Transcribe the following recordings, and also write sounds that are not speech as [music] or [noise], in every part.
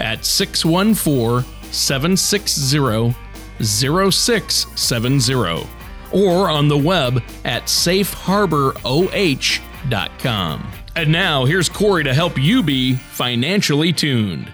at 614 760 0670 or on the web at safeharboroh.com. And now, here's Corey to help you be financially tuned.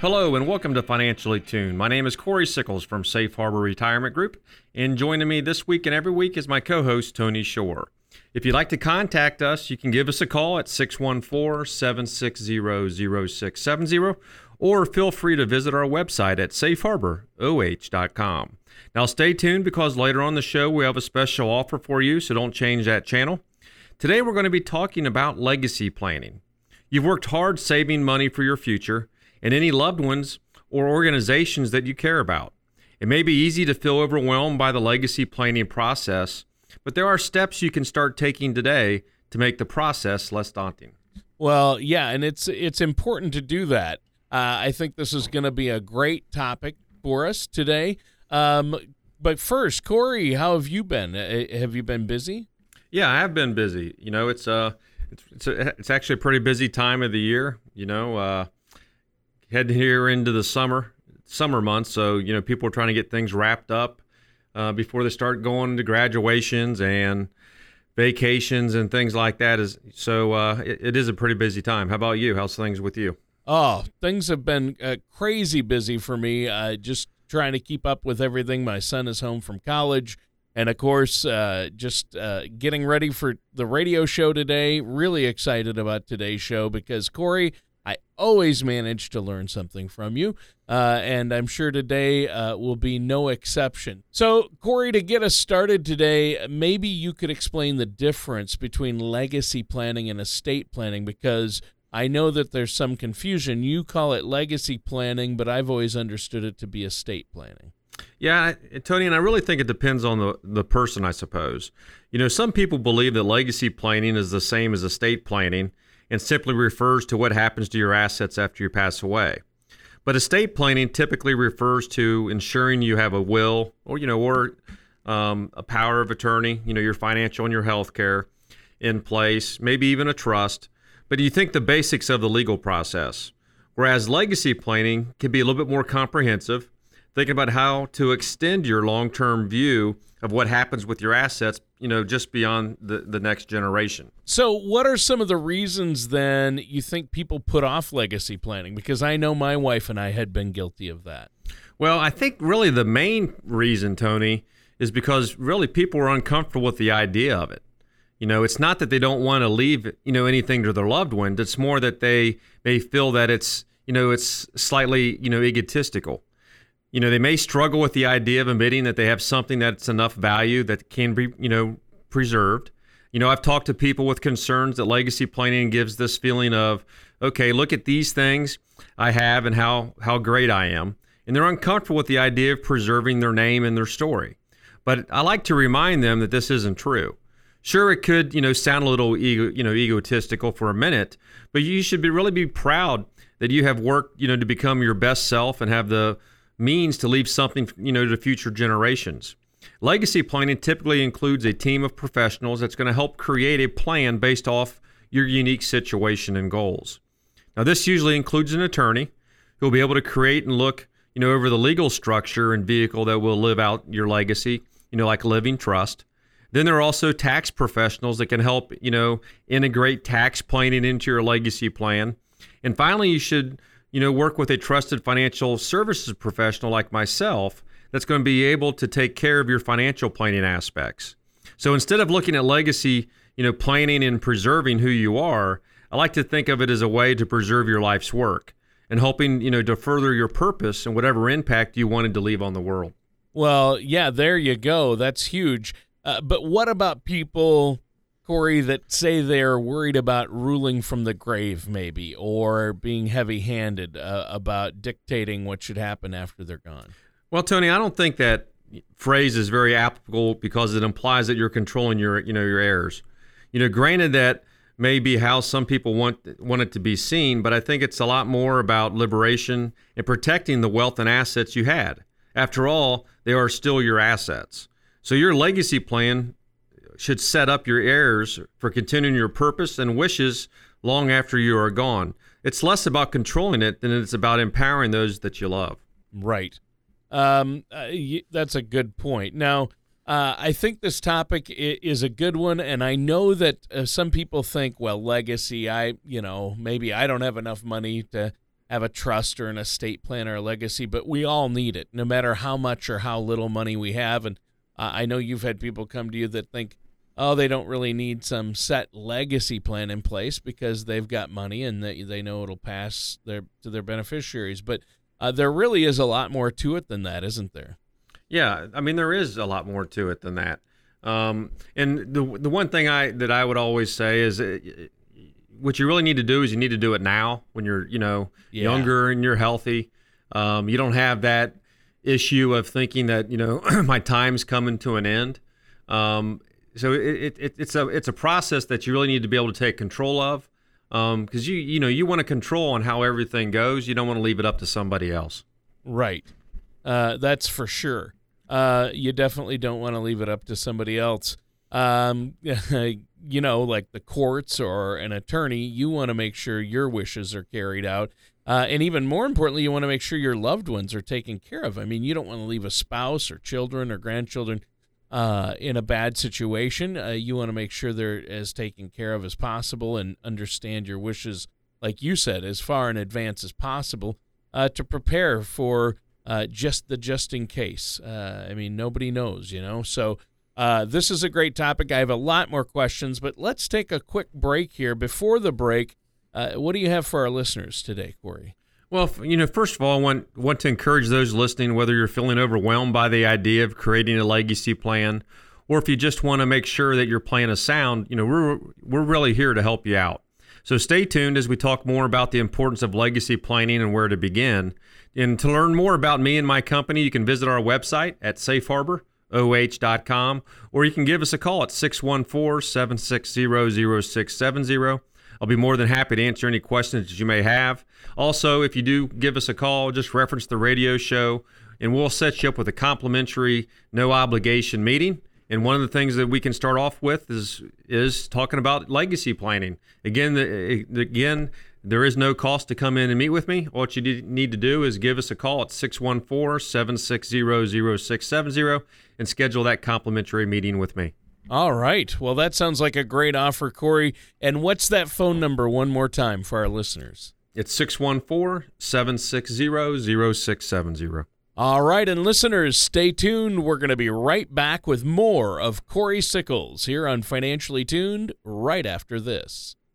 Hello and welcome to Financially Tuned. My name is Corey Sickles from Safe Harbor Retirement Group, and joining me this week and every week is my co host, Tony Shore. If you'd like to contact us, you can give us a call at 614 760 0670 or feel free to visit our website at safeharboroh.com. Now, stay tuned because later on the show we have a special offer for you, so don't change that channel. Today, we're going to be talking about legacy planning. You've worked hard saving money for your future and any loved ones or organizations that you care about. It may be easy to feel overwhelmed by the legacy planning process, but there are steps you can start taking today to make the process less daunting. Well, yeah, and it's it's important to do that. Uh, I think this is going to be a great topic for us today. Um, but first, Corey, how have you been? Uh, have you been busy? Yeah, I have been busy. You know, it's uh it's it's, a, it's actually a pretty busy time of the year. You know, uh, heading here into the summer summer months, so you know people are trying to get things wrapped up uh, before they start going to graduations and vacations and things like that. Is so uh, it, it is a pretty busy time. How about you? How's things with you? Oh, things have been uh, crazy busy for me. Uh, just trying to keep up with everything. My son is home from college and of course, uh, just uh, getting ready for the radio show today. Really excited about today's show because, Corey, I always manage to learn something from you, uh, and I'm sure today uh, will be no exception. So, Corey, to get us started today, maybe you could explain the difference between legacy planning and estate planning because I know that there's some confusion. You call it legacy planning, but I've always understood it to be estate planning. Yeah, Tony, and I really think it depends on the, the person, I suppose. You know, some people believe that legacy planning is the same as estate planning and simply refers to what happens to your assets after you pass away. But estate planning typically refers to ensuring you have a will or, you know, or um, a power of attorney, you know, your financial and your health care in place, maybe even a trust. But you think the basics of the legal process. Whereas legacy planning can be a little bit more comprehensive thinking about how to extend your long-term view of what happens with your assets, you know, just beyond the, the next generation. So, what are some of the reasons then you think people put off legacy planning? Because I know my wife and I had been guilty of that. Well, I think really the main reason, Tony, is because really people are uncomfortable with the idea of it. You know, it's not that they don't want to leave, you know, anything to their loved ones. It's more that they may feel that it's, you know, it's slightly, you know, egotistical you know, they may struggle with the idea of admitting that they have something that's enough value that can be, you know, preserved. You know, I've talked to people with concerns that legacy planning gives this feeling of, okay, look at these things I have and how how great I am, and they're uncomfortable with the idea of preserving their name and their story. But I like to remind them that this isn't true. Sure, it could, you know, sound a little ego, you know, egotistical for a minute, but you should be really be proud that you have worked, you know, to become your best self and have the means to leave something, you know, to future generations. Legacy planning typically includes a team of professionals that's going to help create a plan based off your unique situation and goals. Now, this usually includes an attorney who will be able to create and look, you know, over the legal structure and vehicle that will live out your legacy, you know, like a living trust. Then there are also tax professionals that can help, you know, integrate tax planning into your legacy plan. And finally, you should you know, work with a trusted financial services professional like myself that's going to be able to take care of your financial planning aspects. So instead of looking at legacy, you know, planning and preserving who you are, I like to think of it as a way to preserve your life's work and hoping, you know, to further your purpose and whatever impact you wanted to leave on the world. Well, yeah, there you go. That's huge. Uh, but what about people, Corey, that say they're worried about ruling from the grave, maybe, or being heavy handed uh, about dictating what should happen after they're gone? Well, Tony, I don't think that phrase is very applicable because it implies that you're controlling your, you know, your heirs. You know, granted that may be how some people want want it to be seen, but I think it's a lot more about liberation and protecting the wealth and assets you had. After all, they are still your assets. So your legacy plan should set up your heirs for continuing your purpose and wishes long after you are gone. It's less about controlling it than it's about empowering those that you love. Right. Um, uh, that's a good point. Now, uh, I think this topic is a good one, and I know that uh, some people think, well, legacy. I, you know, maybe I don't have enough money to have a trust or an estate plan or a legacy, but we all need it, no matter how much or how little money we have. And uh, I know you've had people come to you that think, oh, they don't really need some set legacy plan in place because they've got money and they, they know it'll pass their to their beneficiaries. But uh, there really is a lot more to it than that, isn't there? Yeah, I mean there is a lot more to it than that. Um, and the the one thing I that I would always say is uh, what you really need to do is you need to do it now when you're you know yeah. younger and you're healthy. Um, you don't have that issue of thinking that you know [clears throat] my time's coming to an end. Um, so it, it, it's a it's a process that you really need to be able to take control of Um because um, you you know you want to control on how everything goes. You don't want to leave it up to somebody else. Right. Uh, that's for sure. Uh, you definitely don't want to leave it up to somebody else um, [laughs] you know, like the courts or an attorney, you want to make sure your wishes are carried out. Uh, and even more importantly, you want to make sure your loved ones are taken care of. I mean, you don't want to leave a spouse or children or grandchildren uh, in a bad situation. Uh, you want to make sure they're as taken care of as possible and understand your wishes, like you said, as far in advance as possible uh, to prepare for uh, just the just in case. Uh, I mean, nobody knows, you know. So this is a great topic. I have a lot more questions, but let's take a quick break here. Before the break, uh, what do you have for our listeners today, Corey? Well, you know, first of all, I want want to encourage those listening, whether you're feeling overwhelmed by the idea of creating a legacy plan, or if you just want to make sure that your plan is sound, you know, we're we're really here to help you out. So stay tuned as we talk more about the importance of legacy planning and where to begin. And to learn more about me and my company, you can visit our website at safeharboroh.com or you can give us a call at 614 760 0670. I'll be more than happy to answer any questions that you may have. Also, if you do give us a call, just reference the radio show and we'll set you up with a complimentary, no obligation meeting. And one of the things that we can start off with is is talking about legacy planning. Again, the, eh, again, there is no cost to come in and meet with me. What you need to do is give us a call at 614 760 0670 and schedule that complimentary meeting with me. All right. Well, that sounds like a great offer, Corey. And what's that phone number one more time for our listeners? It's 614 760 0670. All right, and listeners, stay tuned. We're going to be right back with more of Corey Sickles here on Financially Tuned right after this.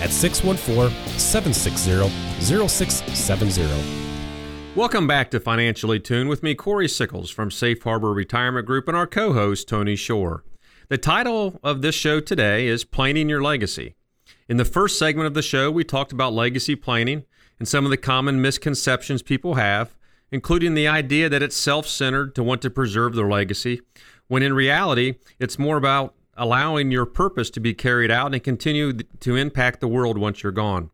at 614 760 0670. Welcome back to Financially Tuned with me, Corey Sickles from Safe Harbor Retirement Group, and our co host, Tony Shore. The title of this show today is Planning Your Legacy. In the first segment of the show, we talked about legacy planning and some of the common misconceptions people have, including the idea that it's self centered to want to preserve their legacy, when in reality, it's more about allowing your purpose to be carried out and continue to impact the world once you're gone.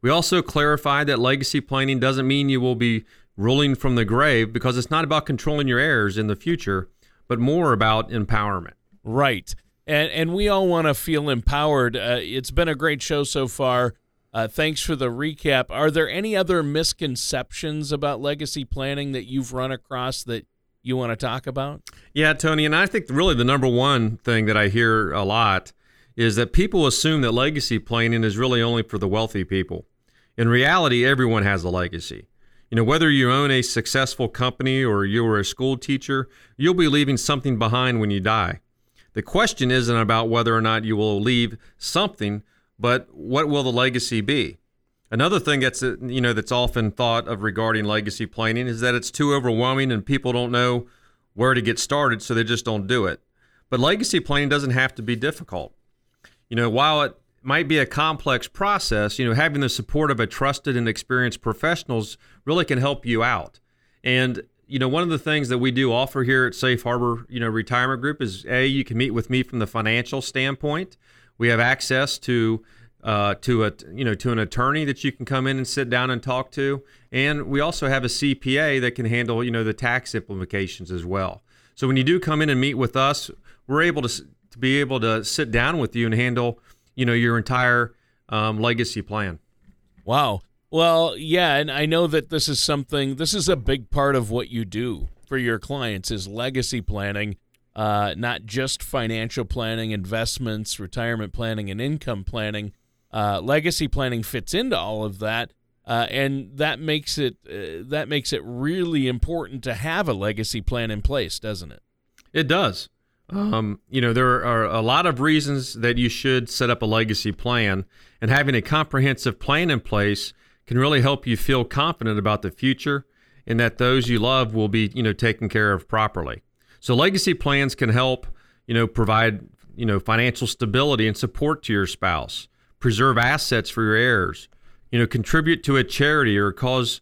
We also clarified that legacy planning doesn't mean you will be ruling from the grave because it's not about controlling your heirs in the future, but more about empowerment. Right. and and we all want to feel empowered. Uh, it's been a great show so far. Uh, thanks for the recap. Are there any other misconceptions about legacy planning that you've run across that you want to talk about? Yeah, Tony, and I think really the number one thing that I hear a lot is that people assume that legacy planning is really only for the wealthy people. In reality, everyone has a legacy. You know, whether you own a successful company or you are a school teacher, you'll be leaving something behind when you die. The question isn't about whether or not you will leave something, but what will the legacy be? Another thing that's uh, you know that's often thought of regarding legacy planning is that it's too overwhelming and people don't know where to get started, so they just don't do it. But legacy planning doesn't have to be difficult. You know, while it might be a complex process, you know, having the support of a trusted and experienced professionals really can help you out. And you know, one of the things that we do offer here at Safe Harbor, you know, Retirement Group is a you can meet with me from the financial standpoint. We have access to uh, to a you know to an attorney that you can come in and sit down and talk to, and we also have a CPA that can handle you know the tax implications as well. So when you do come in and meet with us, we're able to to be able to sit down with you and handle you know your entire um, legacy plan. Wow. Well, yeah, and I know that this is something. This is a big part of what you do for your clients is legacy planning, uh, not just financial planning, investments, retirement planning, and income planning. Uh, legacy planning fits into all of that, uh, and that makes it uh, that makes it really important to have a legacy plan in place, doesn't it? It does. Um, you know, there are a lot of reasons that you should set up a legacy plan, and having a comprehensive plan in place can really help you feel confident about the future and that those you love will be, you know, taken care of properly. So legacy plans can help, you know, provide, you know, financial stability and support to your spouse, preserve assets for your heirs, you know, contribute to a charity or cause,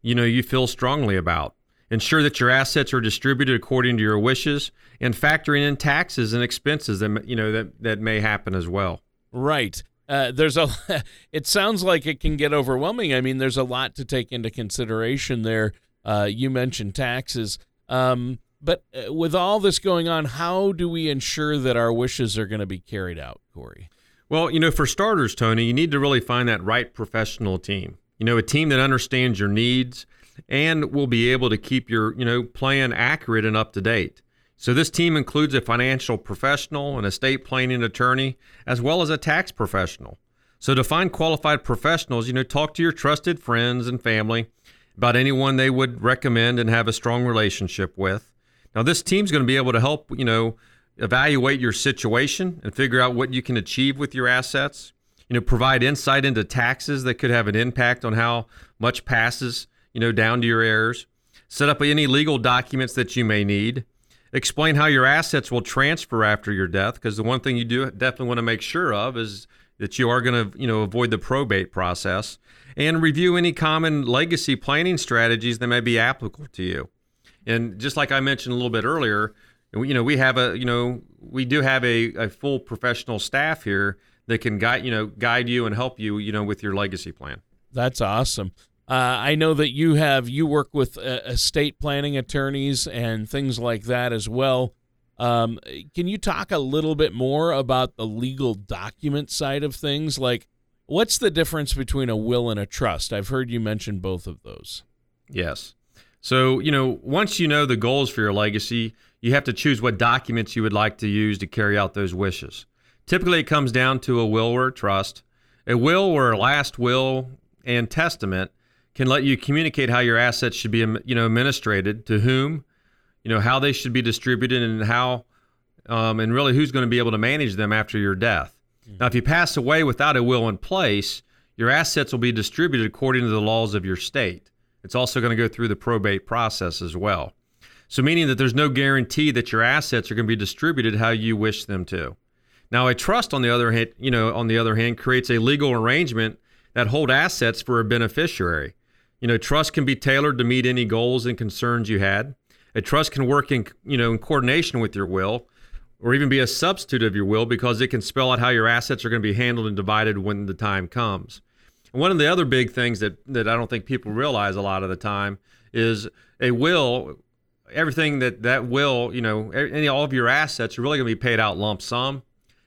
you know, you feel strongly about Ensure that your assets are distributed according to your wishes and factoring in taxes and expenses that you know that, that may happen as well. Right. Uh, there's a [laughs] it sounds like it can get overwhelming. I mean, there's a lot to take into consideration there. Uh, you mentioned taxes. Um, but uh, with all this going on, how do we ensure that our wishes are going to be carried out, Corey? Well, you know, for starters, Tony, you need to really find that right professional team. You know, a team that understands your needs and will be able to keep your you know plan accurate and up to date. So this team includes a financial professional, an estate planning attorney, as well as a tax professional. So to find qualified professionals, you know, talk to your trusted friends and family about anyone they would recommend and have a strong relationship with. Now this team's going to be able to help, you know, evaluate your situation and figure out what you can achieve with your assets. You know, provide insight into taxes that could have an impact on how much passes you know, down to your heirs. Set up any legal documents that you may need. Explain how your assets will transfer after your death, because the one thing you do definitely want to make sure of is that you are going to, you know, avoid the probate process. And review any common legacy planning strategies that may be applicable to you. And just like I mentioned a little bit earlier, you know, we have a, you know, we do have a, a full professional staff here that can guide, you know, guide you and help you, you know, with your legacy plan. That's awesome. Uh, I know that you have you work with uh, estate planning attorneys and things like that as well. Um, can you talk a little bit more about the legal document side of things? Like, what's the difference between a will and a trust? I've heard you mention both of those. Yes. So, you know, once you know the goals for your legacy, you have to choose what documents you would like to use to carry out those wishes. Typically, it comes down to a will or a trust. A will or a last will and testament can let you communicate how your assets should be you know administrated to whom you know how they should be distributed and how um, and really who's going to be able to manage them after your death mm-hmm. now if you pass away without a will in place your assets will be distributed according to the laws of your state it's also going to go through the probate process as well so meaning that there's no guarantee that your assets are going to be distributed how you wish them to now a trust on the other hand you know on the other hand creates a legal arrangement that hold assets for a beneficiary you know, trust can be tailored to meet any goals and concerns you had. A trust can work in, you know, in coordination with your will or even be a substitute of your will because it can spell out how your assets are going to be handled and divided when the time comes. And one of the other big things that, that I don't think people realize a lot of the time is a will everything that that will, you know, any all of your assets are really going to be paid out lump sum.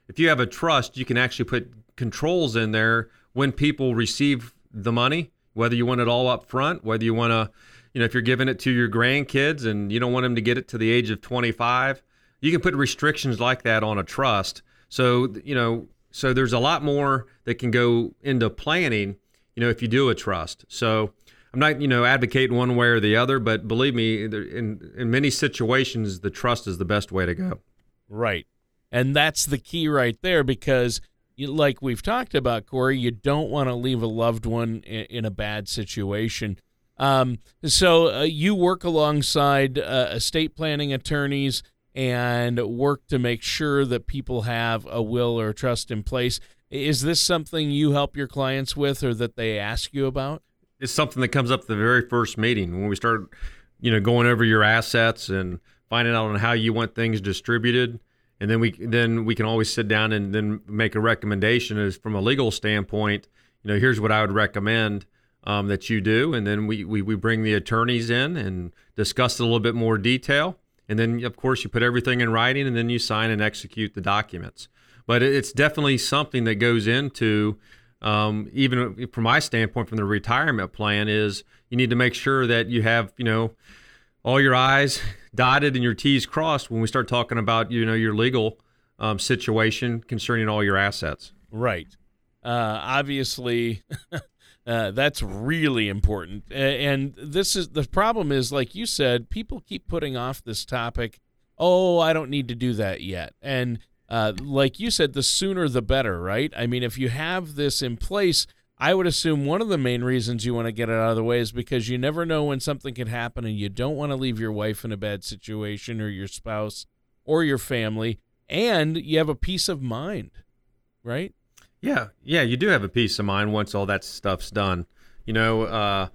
If you have a trust, you can actually put controls in there when people receive the money, whether you want it all up front, whether you want to, you know, if you're giving it to your grandkids and you don't want them to get it to the age of 25, you can put restrictions like that on a trust. So, you know, so there's a lot more that can go into planning, you know, if you do a trust. So, I'm not, you know, advocating one way or the other, but believe me, in in many situations, the trust is the best way to go. Right, and that's the key right there because, you, like we've talked about, Corey, you don't want to leave a loved one in, in a bad situation. Um, so uh, you work alongside uh, estate planning attorneys and work to make sure that people have a will or a trust in place. Is this something you help your clients with, or that they ask you about? It's something that comes up the very first meeting when we start, you know, going over your assets and finding out on how you want things distributed. And then we then we can always sit down and then make a recommendation as from a legal standpoint. You know, here's what I would recommend um, that you do, and then we, we we bring the attorneys in and discuss it a little bit more detail. And then of course you put everything in writing, and then you sign and execute the documents. But it's definitely something that goes into um, even from my standpoint, from the retirement plan, is you need to make sure that you have, you know, all your I's dotted and your T's crossed when we start talking about, you know, your legal um, situation concerning all your assets. Right. Uh, obviously, [laughs] uh, that's really important. And this is the problem is, like you said, people keep putting off this topic. Oh, I don't need to do that yet. And uh, like you said, the sooner the better, right? I mean, if you have this in place, I would assume one of the main reasons you want to get it out of the way is because you never know when something could happen and you don't want to leave your wife in a bad situation or your spouse or your family. And you have a peace of mind, right? Yeah. Yeah. You do have a peace of mind once all that stuff's done. You know, uh,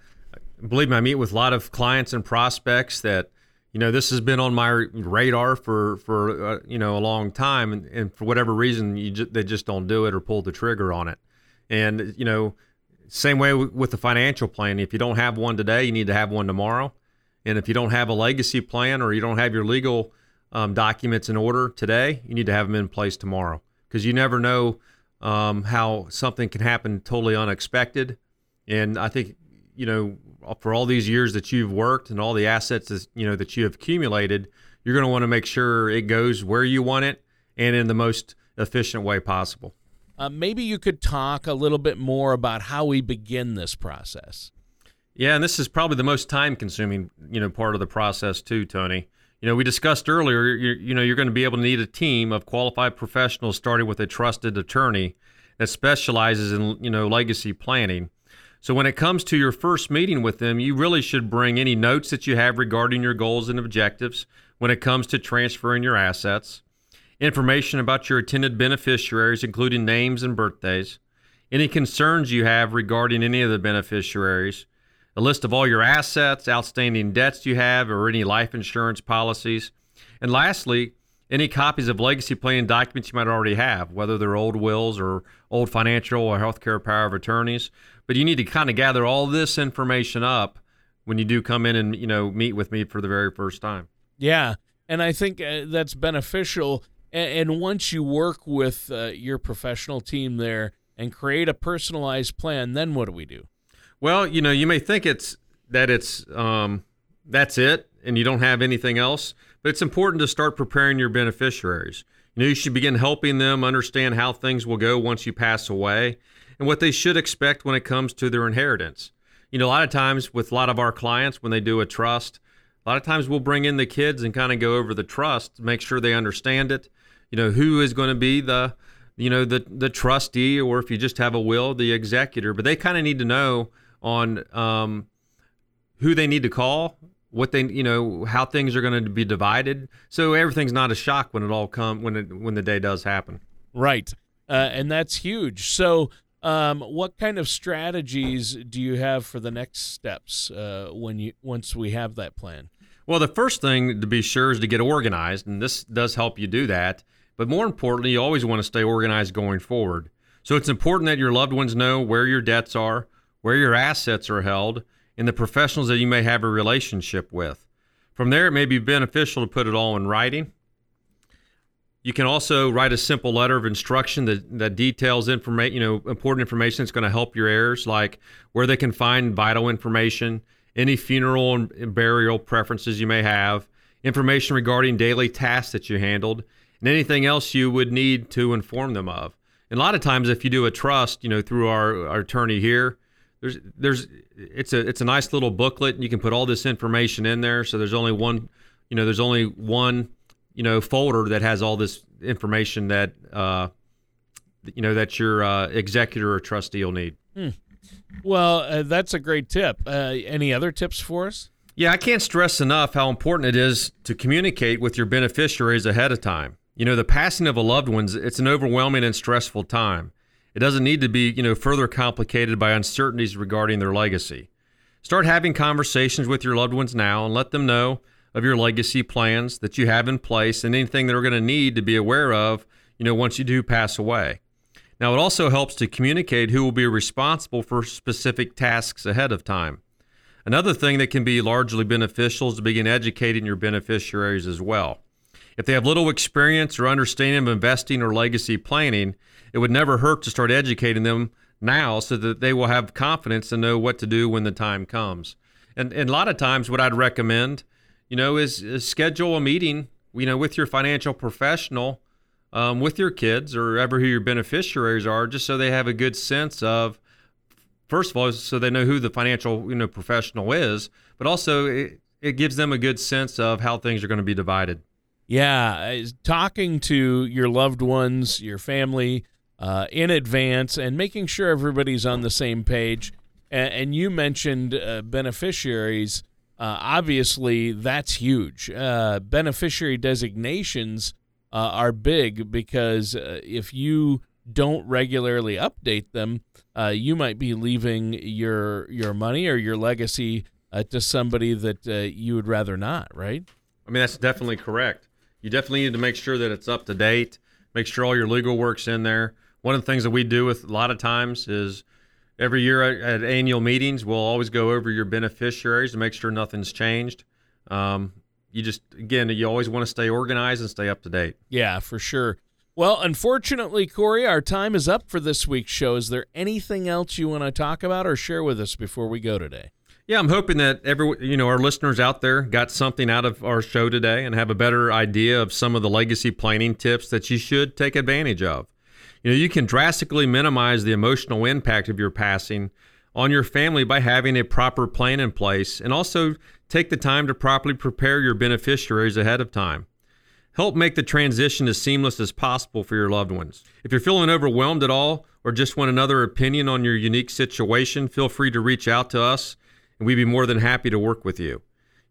believe me, I meet with a lot of clients and prospects that you know this has been on my radar for for uh, you know a long time and, and for whatever reason you they just don't do it or pull the trigger on it. And you know same way with the financial plan. If you don't have one today you need to have one tomorrow. And if you don't have a legacy plan or you don't have your legal um, documents in order today you need to have them in place tomorrow. Because you never know um, how something can happen totally unexpected. And i think you know for all these years that you've worked and all the assets that, you know that you have accumulated, you're going to want to make sure it goes where you want it and in the most efficient way possible. Uh, maybe you could talk a little bit more about how we begin this process. Yeah, and this is probably the most time-consuming, you know, part of the process too, Tony. You know, we discussed earlier. you know, you're going to be able to need a team of qualified professionals, starting with a trusted attorney that specializes in, you know, legacy planning. So when it comes to your first meeting with them, you really should bring any notes that you have regarding your goals and objectives when it comes to transferring your assets, information about your intended beneficiaries, including names and birthdays, any concerns you have regarding any of the beneficiaries, a list of all your assets, outstanding debts you have, or any life insurance policies, and lastly, any copies of legacy planning documents you might already have, whether they're old wills or old financial or healthcare power of attorneys. But you need to kind of gather all this information up when you do come in and you know meet with me for the very first time. Yeah, and I think uh, that's beneficial. And, and, once you work with uh, your professional team there and create a personalized plan, then what do we do? Well, you know, you may think it's that it's um, that's it, and you don't have anything else. But it's important to start preparing your beneficiaries. You know, you should begin helping them understand how things will go once you pass away and what they should expect when it comes to their inheritance. You know, a lot of times with a lot of our clients, when they do a trust, a lot of times we'll bring in the kids and kind of go over the trust, make sure they understand it. You know, who is going to be the, you know, the the trustee, or if you just have a will, the executor. But they kind of need to know on um, who they need to call, what they, you know, how things are going to be divided. So everything's not a shock when it all come when it when the day does happen. Right, uh, and that's huge. So um, what kind of strategies do you have for the next steps uh, when you once we have that plan? Well, the first thing to be sure is to get organized, and this does help you do that. But more importantly, you always want to stay organized going forward. So it's important that your loved ones know where your debts are, where your assets are held, and the professionals that you may have a relationship with. From there, it may be beneficial to put it all in writing. You can also write a simple letter of instruction that, that details information, you know, important information that's going to help your heirs, like where they can find vital information, any funeral and burial preferences you may have, information regarding daily tasks that you handled, and anything else you would need to inform them of. And a lot of times, if you do a trust, you know, through our, our attorney here, there's there's it's a it's a nice little booklet, and you can put all this information in there. So there's only one, you know, there's only one you know folder that has all this information that uh, you know that your uh, executor or trustee will need. Hmm. Well, uh, that's a great tip. Uh, any other tips for us? Yeah, I can't stress enough how important it is to communicate with your beneficiaries ahead of time. You know, the passing of a loved one's it's an overwhelming and stressful time. It doesn't need to be, you know, further complicated by uncertainties regarding their legacy. Start having conversations with your loved ones now and let them know of your legacy plans that you have in place and anything they're going to need to be aware of, you know, once you do pass away. Now, it also helps to communicate who will be responsible for specific tasks ahead of time. Another thing that can be largely beneficial is to begin educating your beneficiaries as well. If they have little experience or understanding of investing or legacy planning, it would never hurt to start educating them now so that they will have confidence and know what to do when the time comes. And, and a lot of times, what I'd recommend you know, is, is schedule a meeting, you know, with your financial professional, um, with your kids or ever who your beneficiaries are, just so they have a good sense of, first of all, so they know who the financial, you know, professional is, but also it, it gives them a good sense of how things are going to be divided. Yeah, talking to your loved ones, your family uh, in advance, and making sure everybody's on the same page. And, and you mentioned uh, beneficiaries. Uh, obviously, that's huge. Uh, beneficiary designations uh, are big because uh, if you don't regularly update them, you might be leaving your your money or your legacy to somebody that you would rather not. Right? I mean, that's definitely correct. You definitely need to make sure that it's up to date. Make sure all your legal work's in there. One of the things that we do with a lot of times is every year at, annual meetings, we'll always go over your beneficiaries to make sure nothing's changed. Um, you just again, you always want to stay organized and stay up to date. Yeah, for sure. Well, unfortunately, Corey, our time is up for this week's show. Is there anything else you want to talk about or share with us before we go today? Yeah, I'm hoping that every you know our listeners out there got something out of our show today and have a better idea of some of the legacy planning tips that you should take advantage of. You know, you can drastically minimize the emotional impact of your passing on your family by having a proper plan in place and also take the time to properly prepare your beneficiaries ahead of time. Help make the transition as seamless as possible for your loved ones. If you're feeling overwhelmed at all or just want another opinion on your unique situation, feel free to reach out to us and we'd be more than happy to work with you.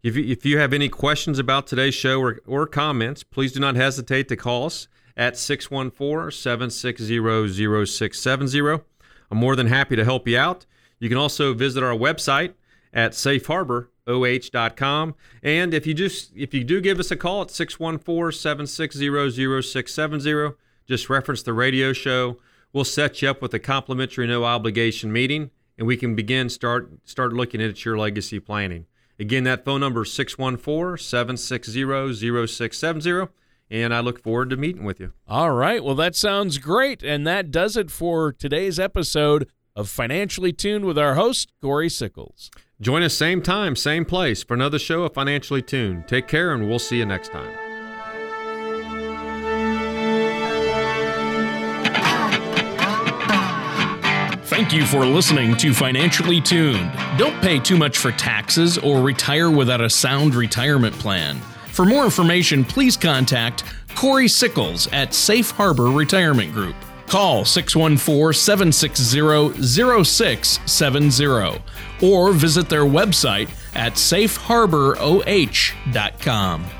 If you, have any questions about today's show or, or comments, please do not hesitate to call us at 614 760 0670. I'm more than happy to help you out. You can also visit our website at safeharboroh.com. And if you just if you do give us a call at 614-760-0670, just reference the radio show. We'll set you up with a complimentary no obligation meeting and we can begin start start looking at your legacy planning. Again, that phone number is 614-760-0670 and I look forward to meeting with you. All right. Well, that sounds great. And that does it for today's episode of Financially Tuned with our host, Corey Sickles. Join us same time, same place for another show of Financially Tuned. Take care, and we'll see you next time. Thank you for listening to Financially Tuned. Don't pay too much for taxes or retire without a sound retirement plan. For more information, please contact Corey Sickles at Safe Harbor Retirement Group. Call 614 760 0670 or visit their website at safeharboroh.com.